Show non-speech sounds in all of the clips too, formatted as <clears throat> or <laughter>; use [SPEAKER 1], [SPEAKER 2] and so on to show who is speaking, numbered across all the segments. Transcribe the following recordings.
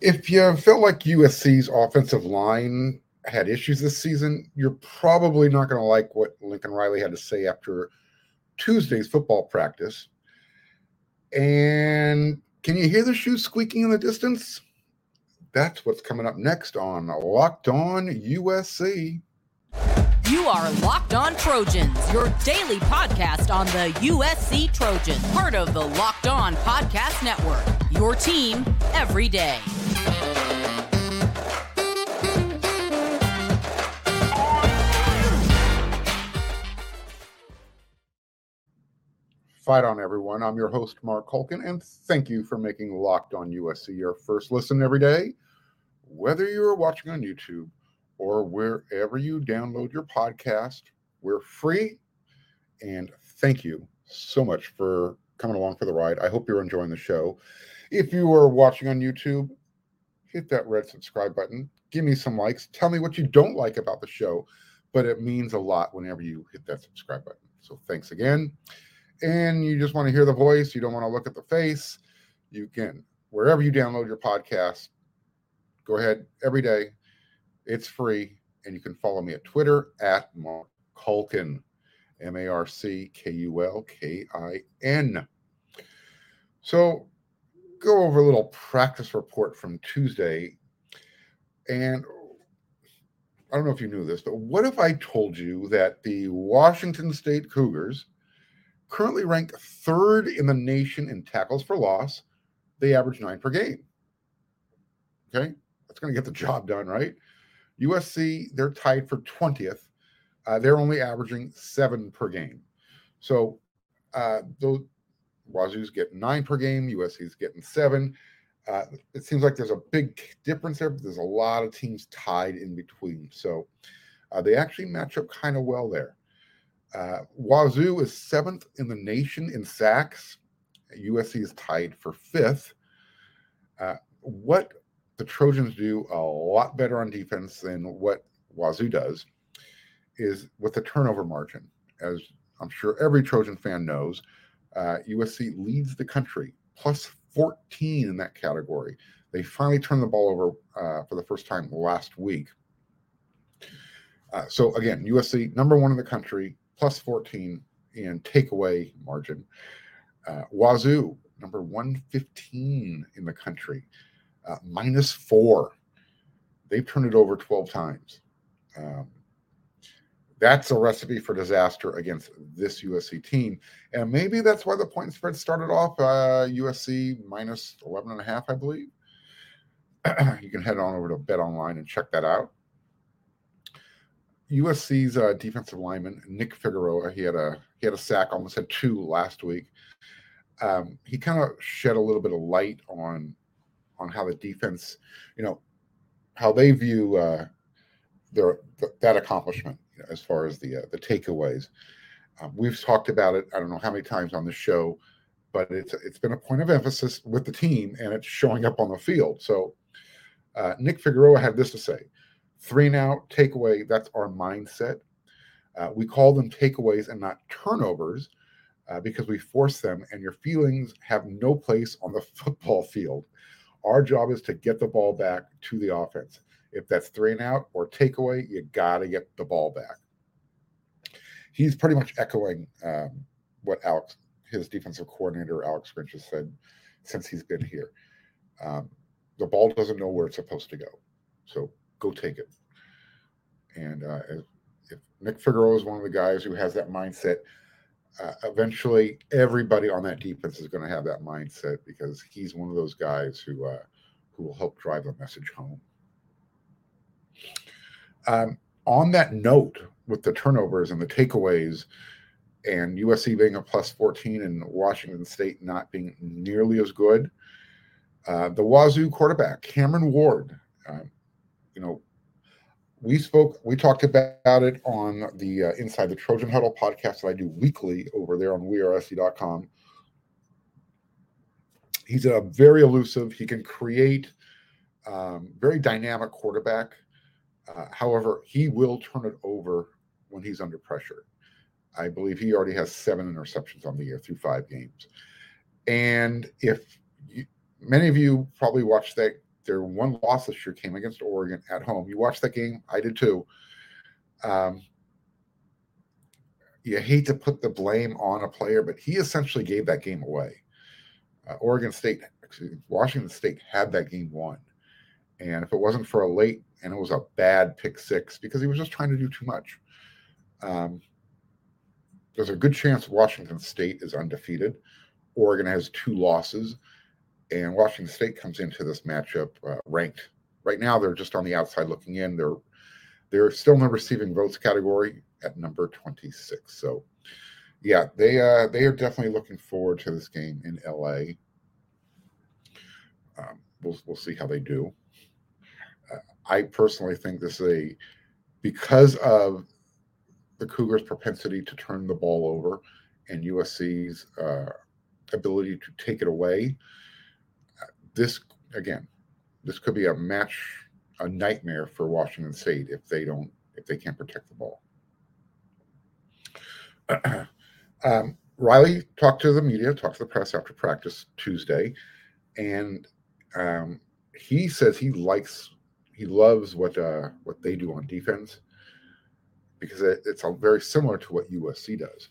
[SPEAKER 1] If you felt like USC's offensive line had issues this season, you're probably not going to like what Lincoln Riley had to say after Tuesday's football practice. And can you hear the shoes squeaking in the distance? That's what's coming up next on Locked On USC.
[SPEAKER 2] You are Locked On Trojans, your daily podcast on the USC Trojans, part of the Locked On Podcast Network. Your team every day.
[SPEAKER 1] Fight on, everyone. I'm your host, Marc Kulkin, and thank you for making Locked On USC your first listen every day. Whether you're watching on YouTube or wherever you download your podcast, we're free. And thank you so much for coming along for the ride. I hope you're enjoying the show. If you are watching on YouTube, hit that red subscribe button. Give me some likes. Tell me what you don't like about the show, but it means a lot whenever you hit that subscribe button. So thanks again and you just want to hear the voice, you don't want to look at the face, you can, wherever you download your podcast, go ahead every day. It's free. And you can follow me at Twitter at Marc Kulkin, M A R C K U L K I N. So, go over a little practice report from Tuesday. And I don't know if you knew this, but what if I told you that the Washington State Cougars currently ranked third in the nation in tackles for loss. They average nine per game. Okay, that's going to get the <laughs> job done, right? USC, they're tied for 20th. Uh, they're only averaging seven per game. So uh, those Wazoo's getting nine per game, USC's getting seven. Uh, it seems like there's a big difference there, but there's a lot of teams tied in between. So uh, they actually match up kind of well there. Uh, Wazoo is seventh in the nation in sacks. USC is tied for fifth. Uh, what the Trojans do a lot better on defense than what Wazoo does is with the turnover margin. As I'm sure every Trojan fan knows, uh, USC leads the country, plus 14 in that category. They finally turned the ball over uh, for the first time last week. Uh, so again, USC number one in the country, plus 14 in takeaway margin. Uh, Wazoo, number 115 in the country, uh, minus four. They've turned it over 12 times. Um, that's a recipe for disaster against this USC team. And maybe that's why the point spread started off uh, USC minus 11 and a half, I believe. <clears throat> you can head on over to Bet Online and check that out. USC's uh, defensive lineman Nick Figueroa, he had a he had a sack, almost had two last week. Um, he kind of shed a little bit of light on on how the defense, you know, how they view uh, their th- that accomplishment you know, as far as the uh, the takeaways. Um, we've talked about it. I don't know how many times on the show, but it's it's been a point of emphasis with the team, and it's showing up on the field. So uh, Nick Figueroa had this to say: Three out, takeaway, that's our mindset. Uh, we call them takeaways and not turnovers uh, because we force them, and your feelings have no place on the <laughs> football field. Our job is to get the ball back to the offense. If that's three and out or takeaway, you got to get the ball back. He's pretty much echoing um, what Alex, his defensive coordinator, Alex Grinch, has said since he's been here. Um, the ball doesn't know where it's supposed to go. So go take it. And uh, if Nick Figueroa is one of the guys who has that mindset, uh, eventually everybody on that defense is going to have that mindset because he's one of those guys who uh, who will help drive the message home. Um, on that note, with the turnovers and the takeaways, and USC being a plus 14 and Washington State not being nearly as good, uh, the Wazoo quarterback Cameron Ward um, you know, we spoke, we talked about it on the uh, Inside the Trojan Huddle podcast that I do weekly over there on wearesc.com. He's a very elusive. He can create um, very dynamic quarterback. Uh, however, he will turn it over when he's under pressure. I believe he already has seven interceptions on the year through five games. And if you, many of you probably watched that their one loss this year came against Oregon at home. You watched that game? I did too. Um, you hate to put the blame on a player, but he essentially gave that game away. Uh, Oregon State, me, Washington State had that game won. And if it wasn't for a late and it was a bad pick six because he was just trying to do too much, um, there's a good chance Washington State is undefeated. Oregon has two losses, and Washington State comes into this matchup uh, ranked. Right now, they're just on the outside looking in. They're they're still in the receiving votes category at number 26. So, yeah, they uh, they are definitely looking forward to this game in LA. Um, we'll we'll see how they do. Uh, I personally think this is a because of the Cougars' propensity to turn the ball over and USC's uh, ability to take it away. This again, this could be a match, a nightmare for Washington State if they don't, if they can't protect the ball. <clears throat> um, Riley talked to the media, talked to the press after practice Tuesday, and um, he says he likes, he loves what uh, what they do on defense because it, it's very similar to what USC does.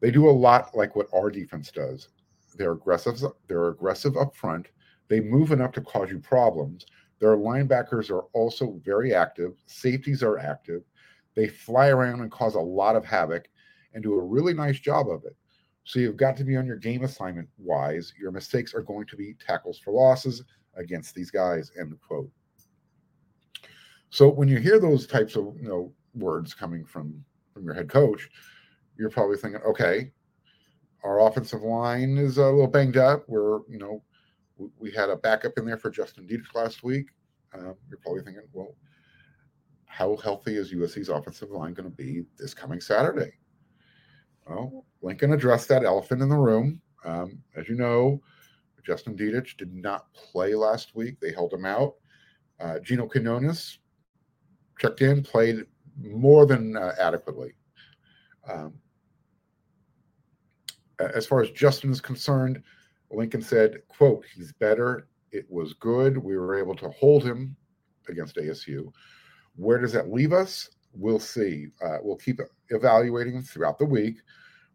[SPEAKER 1] They do a lot like what our defense does. They're aggressive. They're aggressive up front. They move enough to cause you problems. Their linebackers are also very active. Safeties are active. They fly around and cause a lot of havoc and do a really nice job of it. So you've got to be on your game assignment wise. Your mistakes are going to be tackles for losses against these guys. End quote. So when you hear those types of you know words coming from from your head coach, you're probably thinking, okay, our offensive line is a little banged up. We're you know we, had a backup in there for Justin Dedich last week. Um, you're probably thinking, well, how healthy is USC's offensive line going to be this coming Saturday? Well, Lincoln addressed that elephant in the room. Um, as you know, Justin Dedich did not play last week. They held him out. Uh, Gino Quinones checked in, played more than uh, adequately. Um, as far as Justin is concerned, Lincoln said, quote, he's better. It was good. We were able to hold him against ASU. Where does that leave us? We'll see. Uh, we'll keep evaluating throughout the week.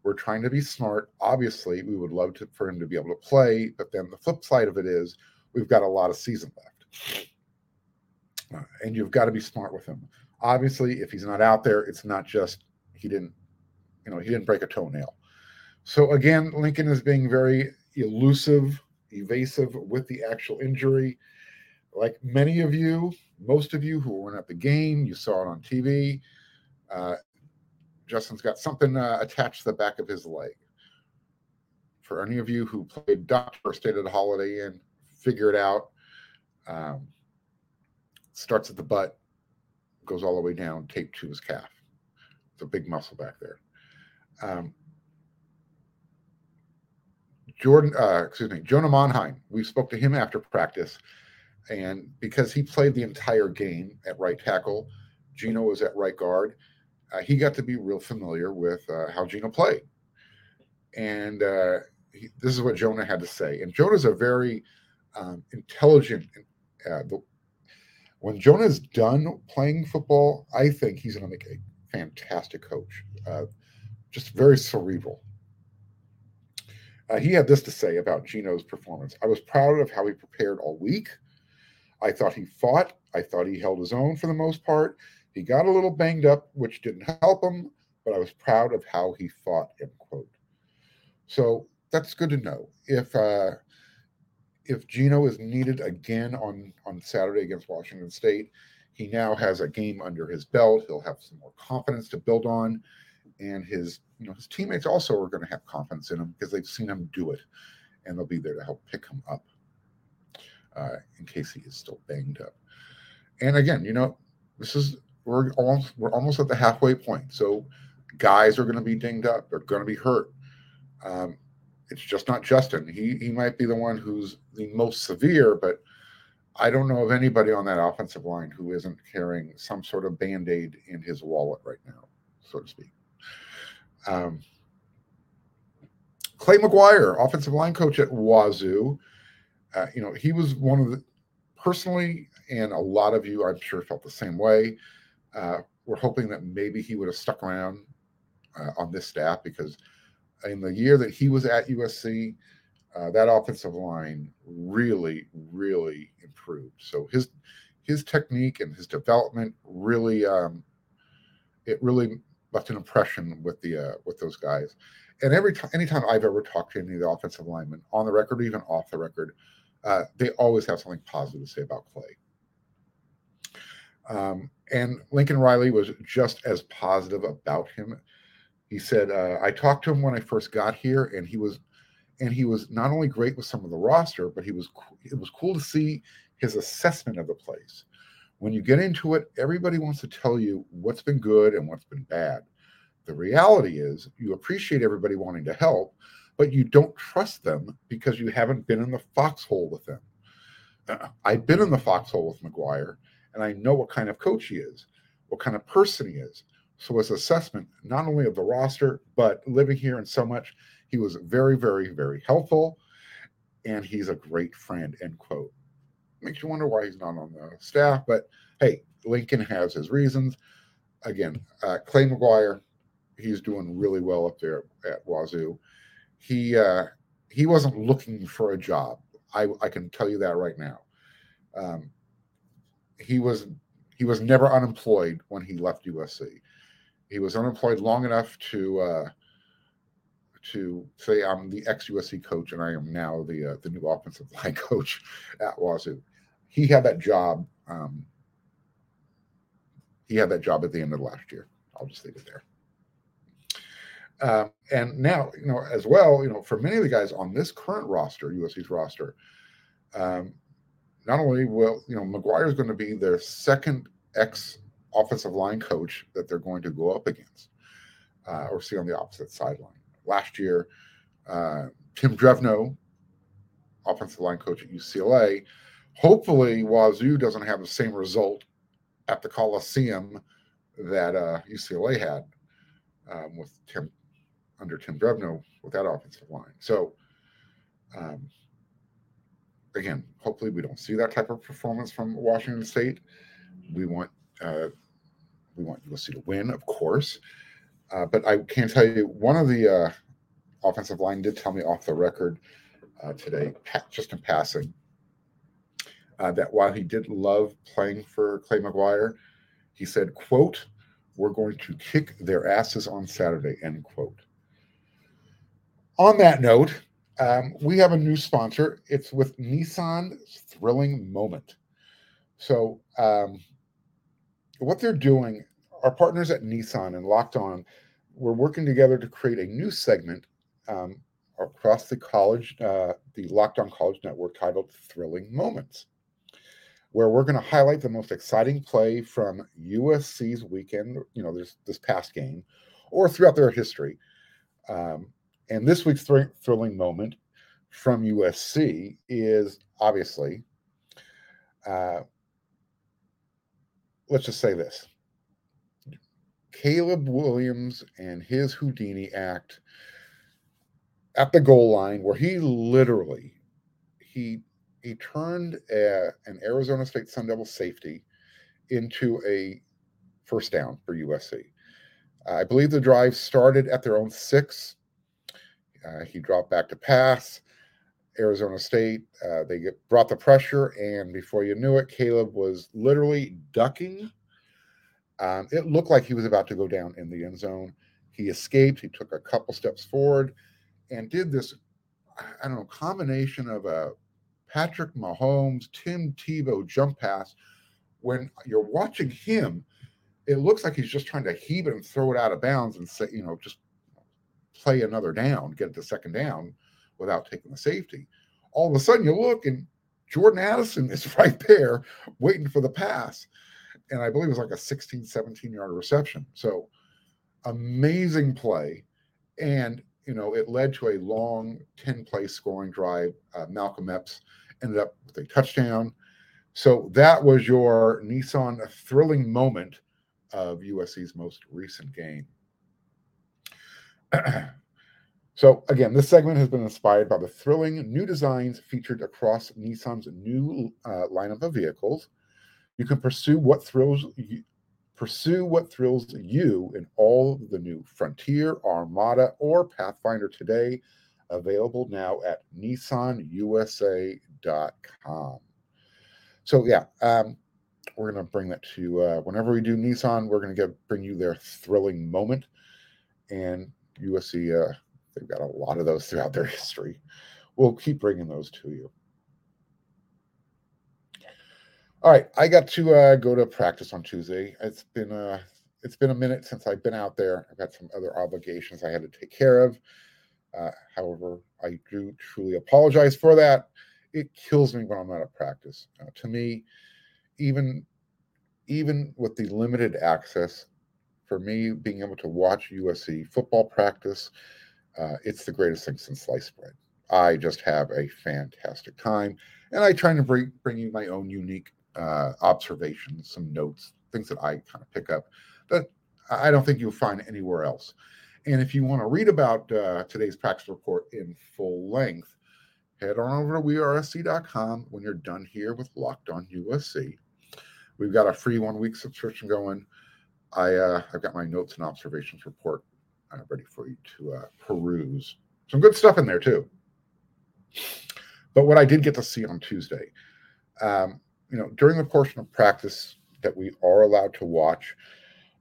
[SPEAKER 1] We're trying to be smart. Obviously, we would love to, for him to be able to play, but then the flip side of it is we've got a lot of season left. Uh, and you've got to be smart with him obviously if he's not out there it's not just he didn't you know he didn't break a toenail so again lincoln is being very elusive evasive with the actual injury like many of you most of you who weren't at the game you saw it on tv uh, justin's got something uh, attached to the back of his leg for any of you who played doctor or stayed at a holiday inn figure it out um, starts at the butt goes all the way down, taped to his calf. It's a big muscle back there. Um, Jordan, uh, excuse me, Jonah Monheim. We spoke to him after practice, and because he played the entire game at right tackle, Gino was at right guard. Uh, he got to be real familiar with uh, how Gino played, and uh, he, this is what Jonah had to say. And Jonah's a very um, intelligent. Uh, the, when Jonah's done playing football, I think he's going to make a fantastic coach. Uh, just very cerebral. Uh, he had this to say about Gino's performance. I was proud of how he prepared all week. I thought he fought. I thought he held his own for the most part. He got a little banged up, which didn't help him, but I was proud of how he fought, end quote. So that's good to know. If uh, if Gino is needed again on on Saturday against Washington State, he now has a game under his belt. He'll have some more confidence to build on, and his you know his teammates also are going to have confidence in him because they've seen him do it, and they'll be there to help pick him up uh, in case he is still banged up. And again, you know, this is we're almost we're almost at the halfway point. So guys are going to be dinged up. They're going to be hurt. Um, it's just not Justin. He he might be the one who's the most severe, but I don't know of anybody on that offensive line who isn't carrying some sort of band aid in his wallet right now, so to speak. Um, Clay McGuire, offensive line coach at Wazoo, uh, you know he was one of the personally, and a lot of you, I'm sure, felt the same way. Uh, we're hoping that maybe he would have stuck around uh, on this staff because in the year that he was at USC, uh, that offensive line really, really improved. So his his technique and his development really um, it really left an impression with the uh, with those guys. And every time, anytime I've ever talked to any of the offensive linemen on the record, or even off the record, uh, they always have something positive to say about Clay. Um, and Lincoln Riley was just as positive about him. He said, uh, "I talked to him when I first got here, and he was, and he was not only great with some of the roster, but he was. It was cool to see his assessment of the place. When you get into it, everybody wants to tell you what's been good and what's been bad. The reality is, you appreciate everybody wanting to help, but you don't trust them because you haven't been in the foxhole with them. <clears throat> I've been in the foxhole with McGuire, and I know what kind of coach he is, what kind of person he is. So his assessment, not only of the roster, but living here and so much, he was very, very, very helpful, and he's a great friend. End quote. Makes you wonder why he's not on the staff, but hey, Lincoln has his reasons. Again, uh, Clay McGuire, he's doing really well up there at Wazoo. He uh, he wasn't looking for a job. I, I can tell you that right now. Um, he was he was never unemployed when he left USC. He was unemployed long enough to uh, to say I'm the ex USC coach and I am now the uh, the new offensive line <laughs> coach at Wazoo. He had that job. Um, he had that job at the end of last year. I'll just leave it there. Uh, and now, you know, as well, you know, for many of the guys on this current roster, USC's roster, um, not only will you know McGuire is going to be their second ex offensive line coach that they're going to go up against uh, or see on the opposite sideline. Last year, uh, Tim Drevno, offensive line coach at UCLA, hopefully Wazoo doesn't have the same result at the Coliseum that uh, UCLA had um, with Tim under Tim Drevno with that offensive line. So, um, again, hopefully we don't see that type of performance from Washington State. We want uh, we want USC to win, of course. Uh, but I can tell you, one of the uh, offensive line did tell me off the record uh, today, just in passing, uh, that while he did love playing for Clay McGuire, he said, "quote We're going to kick their asses on Saturday." End quote. On that note, um, we have a new sponsor. It's with Nissan Thrilling Moment. So, um, what they're doing, our partners at Nissan and Locked On, we're working together to create a new segment um, across the college, uh, the Locked On College Network titled Thrilling Moments, where we're going to highlight the most exciting play from USC's weekend, you know, this, this past game, or throughout their history. Um, and this week's thr- thrilling moment from USC is obviously, uh, let's just say this Caleb Williams and his Houdini act at the goal line, where he literally he he turned a, an Arizona State Sun Devil safety into a first down for USC. I believe the drive started at their own six uh, he dropped back to pass. Arizona State, uh, they get, brought the pressure, and before you knew it, Caleb was literally ducking. Um, it looked like he was about to go down in the end zone. He escaped. He took a couple steps forward and did this, I don't know, combination of a Patrick Mahomes, Tim Tebow jump pass. When you're watching him, it looks like he's just trying to heave it and throw it out of bounds and say, you know, just play another down, get to second down without taking the safety. All of a sudden, you look and Jordan Addison <laughs> is right there waiting for the pass. And I believe it was like a 16, 17 yard reception. So amazing play. And, you know, it led to a long 10 play scoring drive. Uh, Malcolm Epps ended up with a touchdown. So that was your Nissan thrilling moment of USC's most recent game. <clears throat> So, again, this segment has been inspired by the thrilling new designs featured across Nissan's new uh, lineup of vehicles. You can pursue what thrills you, pursue what thrills you in all the new Frontier, Armada, or Pathfinder today. Available now at NissanUSA.com. So yeah, um, we're gonna bring that to uh, whenever we do Nissan, we're gonna get bring you their thrilling moment, and USC uh, they've got a lot of those throughout their history. We'll keep bringing those to you. All right, I got to uh, go to practice on Tuesday. It's been uh, it's been a minute since I've been out there. I've got some other obligations I had to take care of. Uh, however, I do truly apologize for that. It kills me when I'm out of practice. Uh, to me, even even with the limited access, for me being able to watch USC football practice, uh, it's the greatest thing since sliced bread. I just have a fantastic time, and I try to bring bring you my own unique uh, observations, some notes, things that I kind of pick up that I don't think you'll find anywhere else. And if you want to read about uh, today's practice report in full length, head on over to wearesc.com when you're done here with Locked On USC. We've got a free one week subscription going. I uh, I've got my notes and observations report uh, ready for you to uh, peruse. Some good stuff in there too. But what I did get to see on Tuesday, um, you know, during the portion of practice that we are allowed to watch,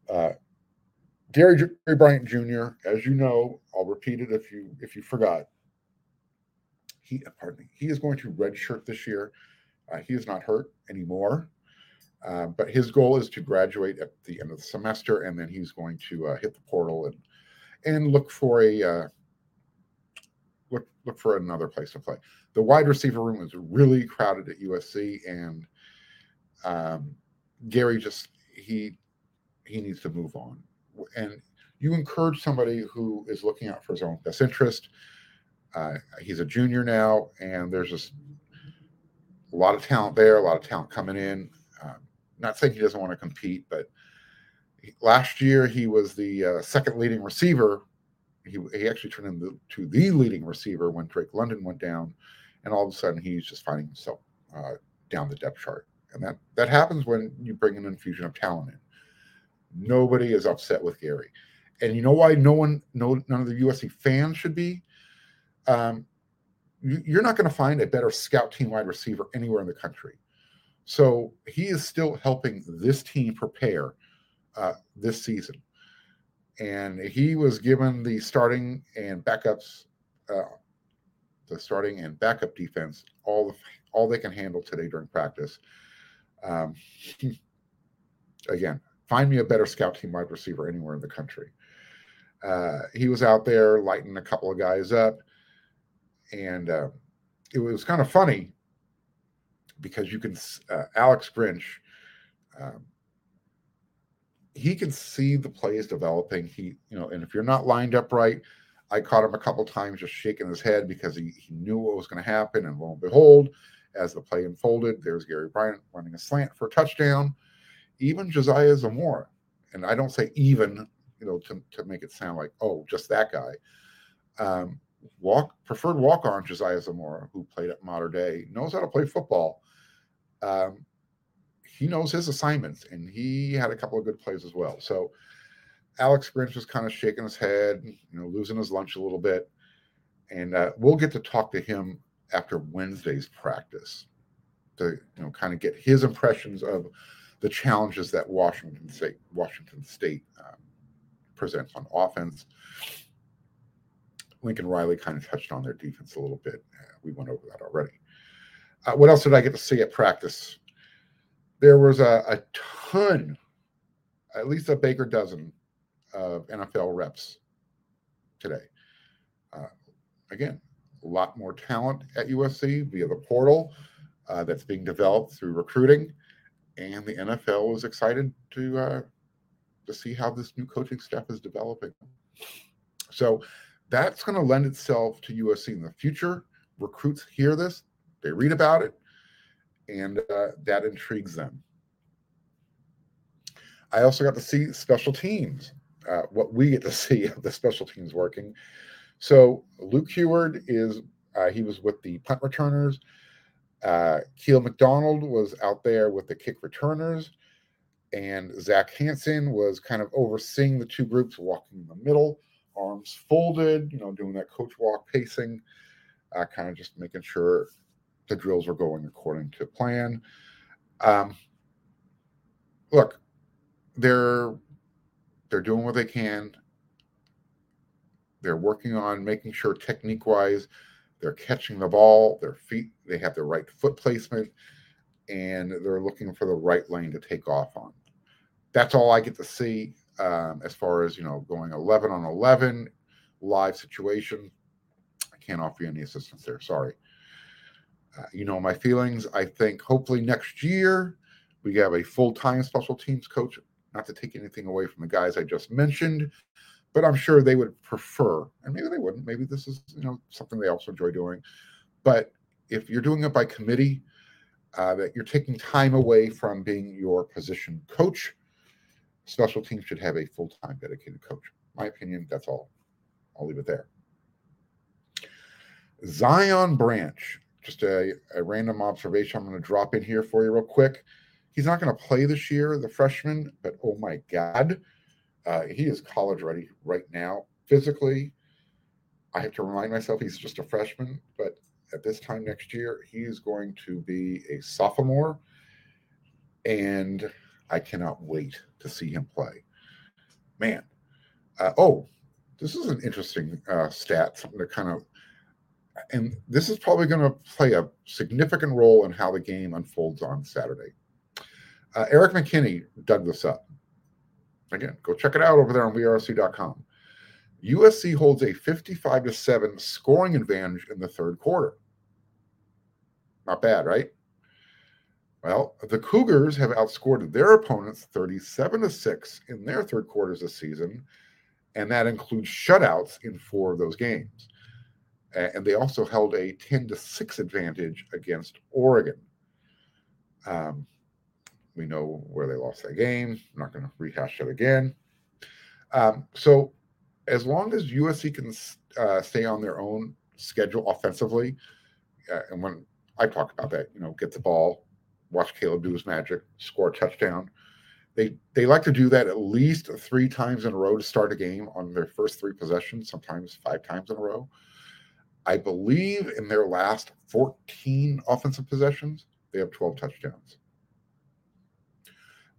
[SPEAKER 1] uh, Gary, Gary Bryant Jr., as you know, I'll repeat it if you if you forgot. He, pardon me, he is going to redshirt this year. Uh, he is not hurt anymore, uh, but his goal is to graduate at the end of the semester, and then he's going to uh, hit the portal and and look for a uh, look look for another place to play. The wide receiver room is really crowded at USC, and um, Gary just he he needs to move on. And you encourage somebody who is looking out for his own best interest. Uh, he's a junior now, and there's just a lot of talent there, a lot of talent coming in. Um, not saying he doesn't want to compete, but he, last year he was the uh, second leading receiver. He, he actually turned into the leading receiver when Drake London went down, and all of a sudden he's just finding himself uh, down the depth chart and that that happens when you bring an infusion of talent in. Nobody is upset with Gary, and you know why no one, no none of the USC fans should be. Um, you, are not going to find a better scout team wide receiver anywhere in the country. So he is still helping this team prepare uh, this season, and he was given the starting and backups, uh, the starting and backup defense all the all they can handle today during practice. Um, <laughs> again, find me a better scout team wide receiver anywhere in the country. Uh, he was out there lighting a couple of guys up, and uh, it was kind of funny because you can uh, Alex Grinch. Um, he can see the plays developing. He, you know, and if you're not lined up right, I caught him a couple times just shaking his head because he, he knew what was going to happen. And lo and behold, as the play unfolded. There's Gary Bryant running a slant for a touchdown. Even Josiah Zamora, and I don't say even, you know, to, to make it sound like, oh, just that guy. Um, walk preferred walk on Josiah Zamora, who played at Mater Dei, knows how to play football. Um, he knows his assignments, and he had a couple of good plays as well. So Alex Grinch was kind of shaking his head, you know, losing his lunch a little bit. And uh, we'll get to talk to him after Wednesday's practice to you know kind of get his impressions of the challenges that Washington State Washington State um, presents on offense. Lincoln Riley kind of touched on their defense a little bit. Uh, we went over that already. Uh, what else did I get to see at practice? There was a, a ton, at least a baker dozen of NFL reps today. Uh, again, a lot more talent at USC via the portal uh, that's being developed through recruiting, and the NFL is excited to uh, to see how this new coaching staff is developing. So that's going to lend itself to USC in the future. Recruits hear this, they read about it, and uh, that intrigues them. I also got to see special teams, uh, what we get to see of the special teams working. So Luke Heward is uh, he was with the punt returners. Uh, Kiel McDonald was out there with the kick returners, and Zach Hanson was kind of overseeing the two groups, walking in the middle, arms folded, you know, doing that coach walk pacing, uh, kind of just making sure the drills were going according to plan. Um, look, they're they're doing what they can. They're working on making sure technique wise they're catching the ball, their feet, they have the right foot placement, and they're looking for the right lane to take off on. That's all I get to see um, as far as you know going 11 on 11 live situation. I can't offer you any assistance there. Sorry. Uh, you know my feelings. I think hopefully next year we have a full time special teams coach. Not to take anything away from the guys I just mentioned, but I'm sure they would prefer, and maybe they wouldn't. Maybe this is you know something they also enjoy doing. But if you're doing it by committee, uh, that you're taking time away from being your position coach, special teams should have a full time dedicated coach. My opinion. That's all. I'll leave it there. Zion Branch, just a, a random observation I'm going to drop in here for you real quick. He's not going to play this year, the freshman, but oh my God, uh, he is college ready right now. Physically, I have to remind myself he's just a freshman, but at this time next year, he is going to be a sophomore. And I cannot wait to see him play. Man. Uh, oh, this is an interesting uh, stat, something to kind of, and this is probably going to play a significant role in how the game unfolds on Saturday. Uh, Eric McKinney dug this up. Again, go check it out over there on WeAreSC.com. USC holds a 55 to 7 scoring advantage in the third quarter. Not bad, right? Well, the Cougars have outscored their opponents 37 to 6 in their third quarters this season, and that includes shutouts in four of those games. And they also held a 10 to 6 advantage against Oregon. Um, we know where they lost that game. I'm not going to rehash it again. Um, so, as long as USC can uh, stay on their own schedule offensively, uh, and when I talk about that, you know, get the ball, watch Caleb do his magic, score a touchdown. They they like to do that at least three times in a row to start a game on their first three possessions, sometimes five times in a row. I believe in their last 14 offensive possessions, they have 12 touchdowns.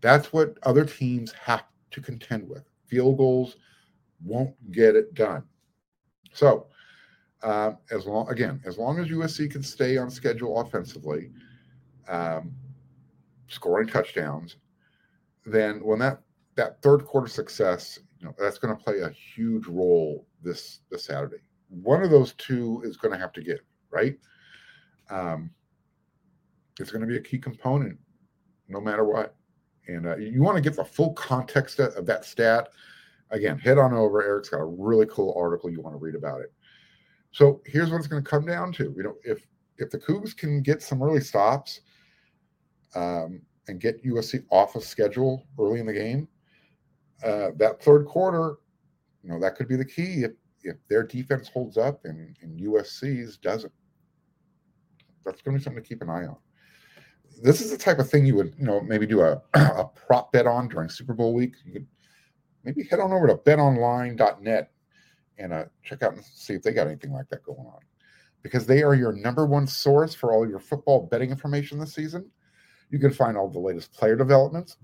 [SPEAKER 1] That's what other teams have to contend with. Field goals won't get it done. So, uh, as long again, as long as USC can stay on schedule offensively, um, scoring touchdowns, then when that that third quarter success, you know, that's going to play a huge role this this Saturday. One of those two is going to have to give, right? Um, it's going to be a key component, no matter what. And uh, you want to get the full context of that stat. Again, head on over. Eric's got a really cool article you want to read about it. So here's what it's going to come down to. You know, if if the Cougs can get some early stops um, and get USC off of schedule early in the game, uh, that third quarter, you know, that could be the key. If if their defense holds up and, and USC's doesn't, that's going to be something to keep an eye on this is the type of thing you would, you know, maybe do a, <clears throat> a prop bet on during Super Bowl week. You could maybe head on over to betonline.net and uh, check out and see if they got anything like that going on. Because they are your number one source for all your football betting information this season. You can find all the latest player developments.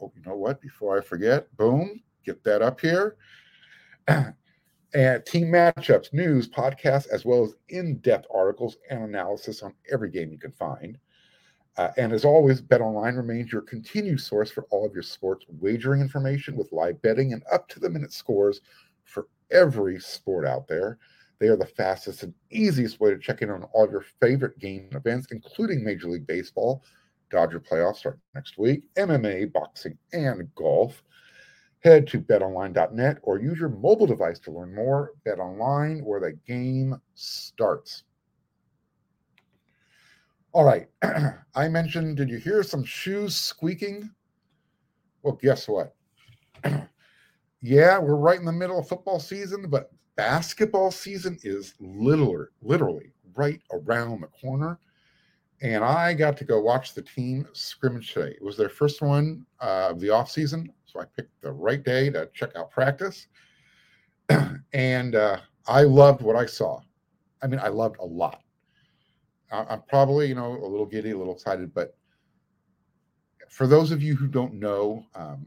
[SPEAKER 1] Oh, you know what? Before I forget, boom, get that up here. <clears throat> and team matchups, news, podcasts, as well as in depth articles and analysis on every game you can find. Uh, and as always, BetOnline remains your continued source for all of your sports wagering information with live betting and up to the minute scores for every sport out there. They are the fastest and easiest way to check in on all your favorite game events, including Major League Baseball. Dodger playoffs start next week, MMA, boxing, and golf. Head to betonline.net or use your mobile device to learn more. BetOnline, where the game starts. All right. <clears throat> I mentioned, did you hear some shoes squeaking? Well, guess what? <clears throat> yeah, we're right in the middle of football season, but basketball season is literally, literally right around the corner. And I got to go watch the team scrimmage today. It was their first one uh, of the off season, so I picked the right day to check out practice. <clears throat> and uh, I loved what I saw. I mean, I loved a lot. I'm probably, you know, a little giddy, a little excited, but for those of you who don't know, um,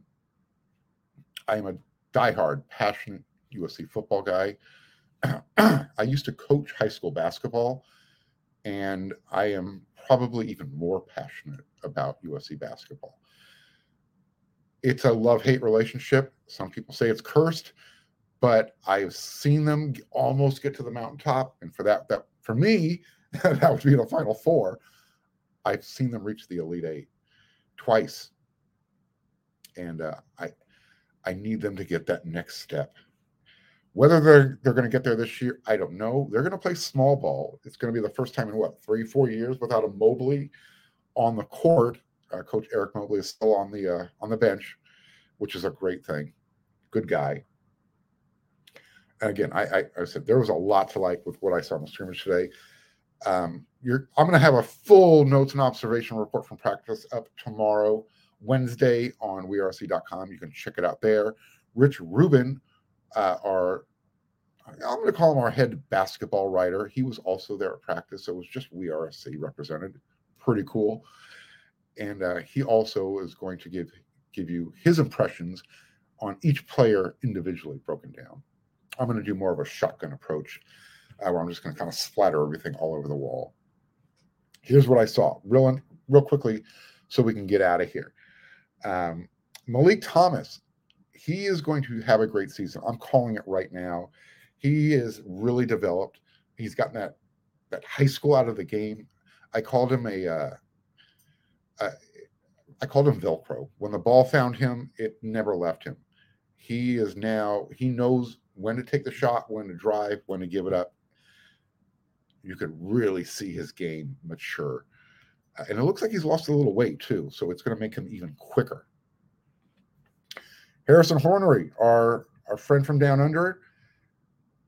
[SPEAKER 1] I am a diehard, passionate USC football guy. <clears throat> I used to coach high school basketball, and I am probably even more passionate about USC basketball. It's a love hate relationship. Some people say it's cursed, but I've seen them almost get to the mountaintop, and for that, that for me, <laughs> that would be the final four. I've seen them reach the elite eight twice, and uh, I I need them to get that next step. Whether they're they're going to get there this year, I don't know. They're going to play small ball. It's going to be the first time in what three, four years without a Mobley on the court. Uh, Coach Eric Mobley is still on the uh, on the bench, which is a great thing. Good guy. And again, I, I, I said there was a lot to like with what I saw in the scrimmage today. Um, you're, I'm going to have a full notes and observation report from practice up tomorrow, Wednesday on wearesc.com. You can check it out there. Rich Rubin, uh, our I'm going to call him our head basketball writer. He was also there at practice, so it was just we WeAreSC represented. Pretty cool. And uh, he also is going to give give you his impressions on each player individually broken down. I'm going to do more of a shotgun approach, uh, where I'm just going to kind of splatter everything all over the wall. Here's what I saw, real real quickly, so we can get out of here. Um, Malik Thomas, he is going to have a great season. I'm calling it right now. He is really developed. He's gotten that that high school out of the game. I called him a, uh, a I called him Velcro. When the ball found him, it never left him. He is now he knows when to take the shot, when to drive, when to give it up. You could really see his game mature. Uh, and it looks like he's lost a little weight too, so it's going to make him even quicker. Harrison Hornery, our our friend from down under,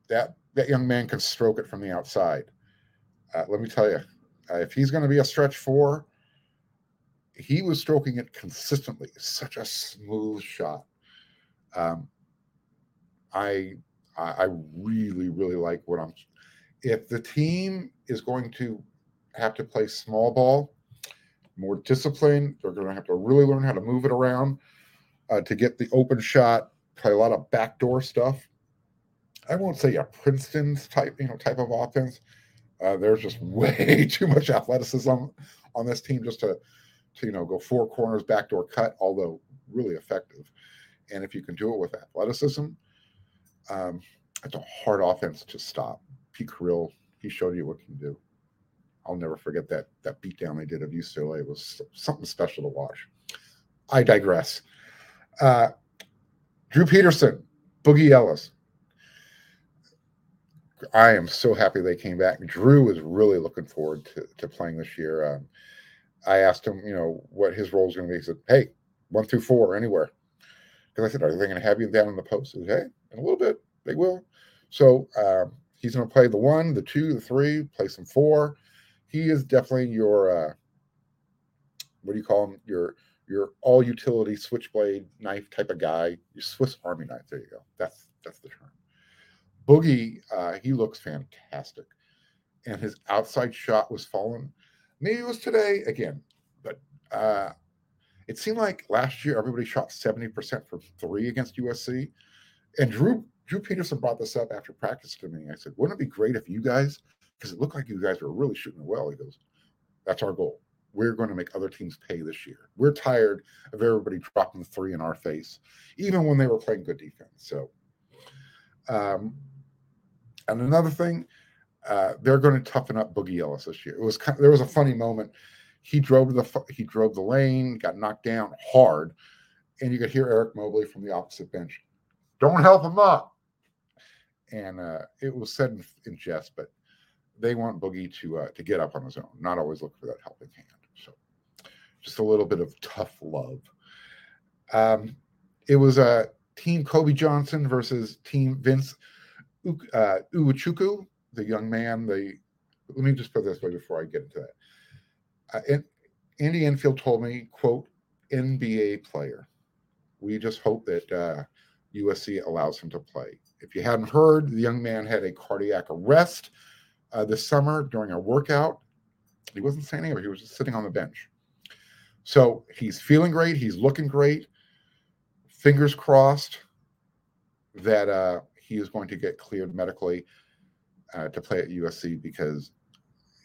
[SPEAKER 1] that that young man can stroke it from the outside. Uh, let me tell you, uh, if he's going to be a stretch four, he was stroking it consistently. Such a smooth shot. Um, I I really really like what I'm. If the team is going to have to play small ball, more discipline, they're going to have to really learn how to move it around uh, to get the open shot. Play a lot of backdoor stuff. I won't say a Princeton's type, you know, type of offense. Uh, there's just <laughs> way too much athleticism on this team just to, to you know, go four corners, backdoor cut, although really effective. And if you can do it with athleticism, um, it's a hard offense to stop. Pete Carril, he showed you what he can do. I'll never forget that that beatdown they did of UCLA. It was something special to watch. I digress. Uh, Drew Peterson, Boogie Ellis. I am so happy they came back. Drew is really looking forward to, to playing this year. Um, I asked him, you know, what his role is going to be. He said, "Hey, one through four, anywhere." Because I said, "Are they going to have you down in the post?" He said, "Hey, in a little bit, they will." So um, he's going to play the one, the two, the three, play some four. He is definitely your uh, what do you call him? Your your all utility switchblade knife type of guy. Your Swiss Army knife. There you go. That's that's the term. Boogie, uh, he looks fantastic, and his outside shot was falling. Maybe it was today again, but uh, it seemed like last year everybody shot seventy percent from three against USC, and Drew Drew Peterson brought this up after practice to me. I said, "Wouldn't it be great if you guys, because it looked like you guys were really shooting it well?" He goes, "That's our goal. We're going to make other teams pay this year. We're tired of everybody dropping the three in our face, even when they were playing good defense." So. Um, and another thing, uh, they're going to toughen up Boogie Ellis this year. It was kind of, there was a funny moment. He drove the he drove the lane, got knocked down hard, and you could hear Eric Mobley from the opposite bench, "Don't help him up." And uh, it was said in, in, jest, but they want Boogie to uh, to get up on his own, not always look for that helping hand. So, just a little bit of tough love. Um, it was a uh, team Kobe Johnson versus team Vince uh, Iwuchukwu, the young man, the let me just put this way before I get into that. Uh, and Andy Enfield told me, "quote NBA player. We just hope that uh, USC allows him to play." If you hadn't heard, the young man had a cardiac arrest uh, this summer during a workout. He wasn't saying anything; he was just sitting on the bench. So he's feeling great. He's looking great. Fingers crossed that uh, he is going to get cleared medically uh, to play at USC because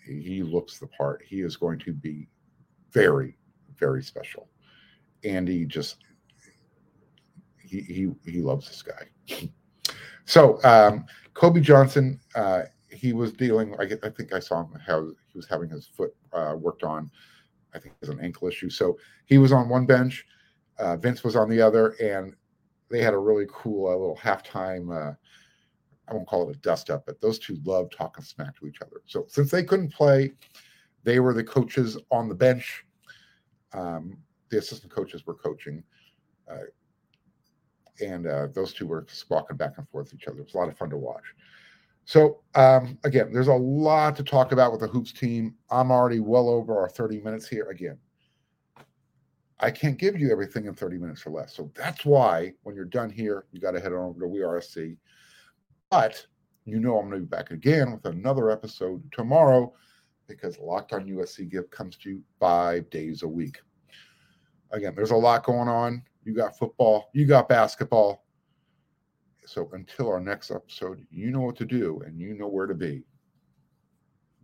[SPEAKER 1] he looks the part. He is going to be very, very special. Andy just he he loves this guy. So um, Kobe Johnson, uh, he was dealing. I, I, think I saw him how he was having his foot uh, worked on. I think it was an ankle issue. So he was on one bench. Uh, Vince was on the other, and they had a really cool uh, little halftime. Uh, I won't call it a dust up, but those two love talking smack to each other. So since they couldn't play, they were the coaches on the bench. Um, the assistant coaches were coaching, uh, and uh, those two were walking back and forth each other. It was a lot of fun to watch. So um, again, there's a lot to talk about with the hoops team. I'm already well over our 30 minutes here. Again, I can't give you everything in 30 minutes or less. So that's why when you're done here, you got to head on over to WeAreSC. But you know I'm going to be back again with another episode tomorrow because Locked On USC Give comes to you five days a week. Again, there's a lot going on. You got football, you got basketball. So until our next episode, you know what to do and you know where to be.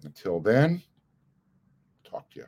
[SPEAKER 1] Until then, talk to you.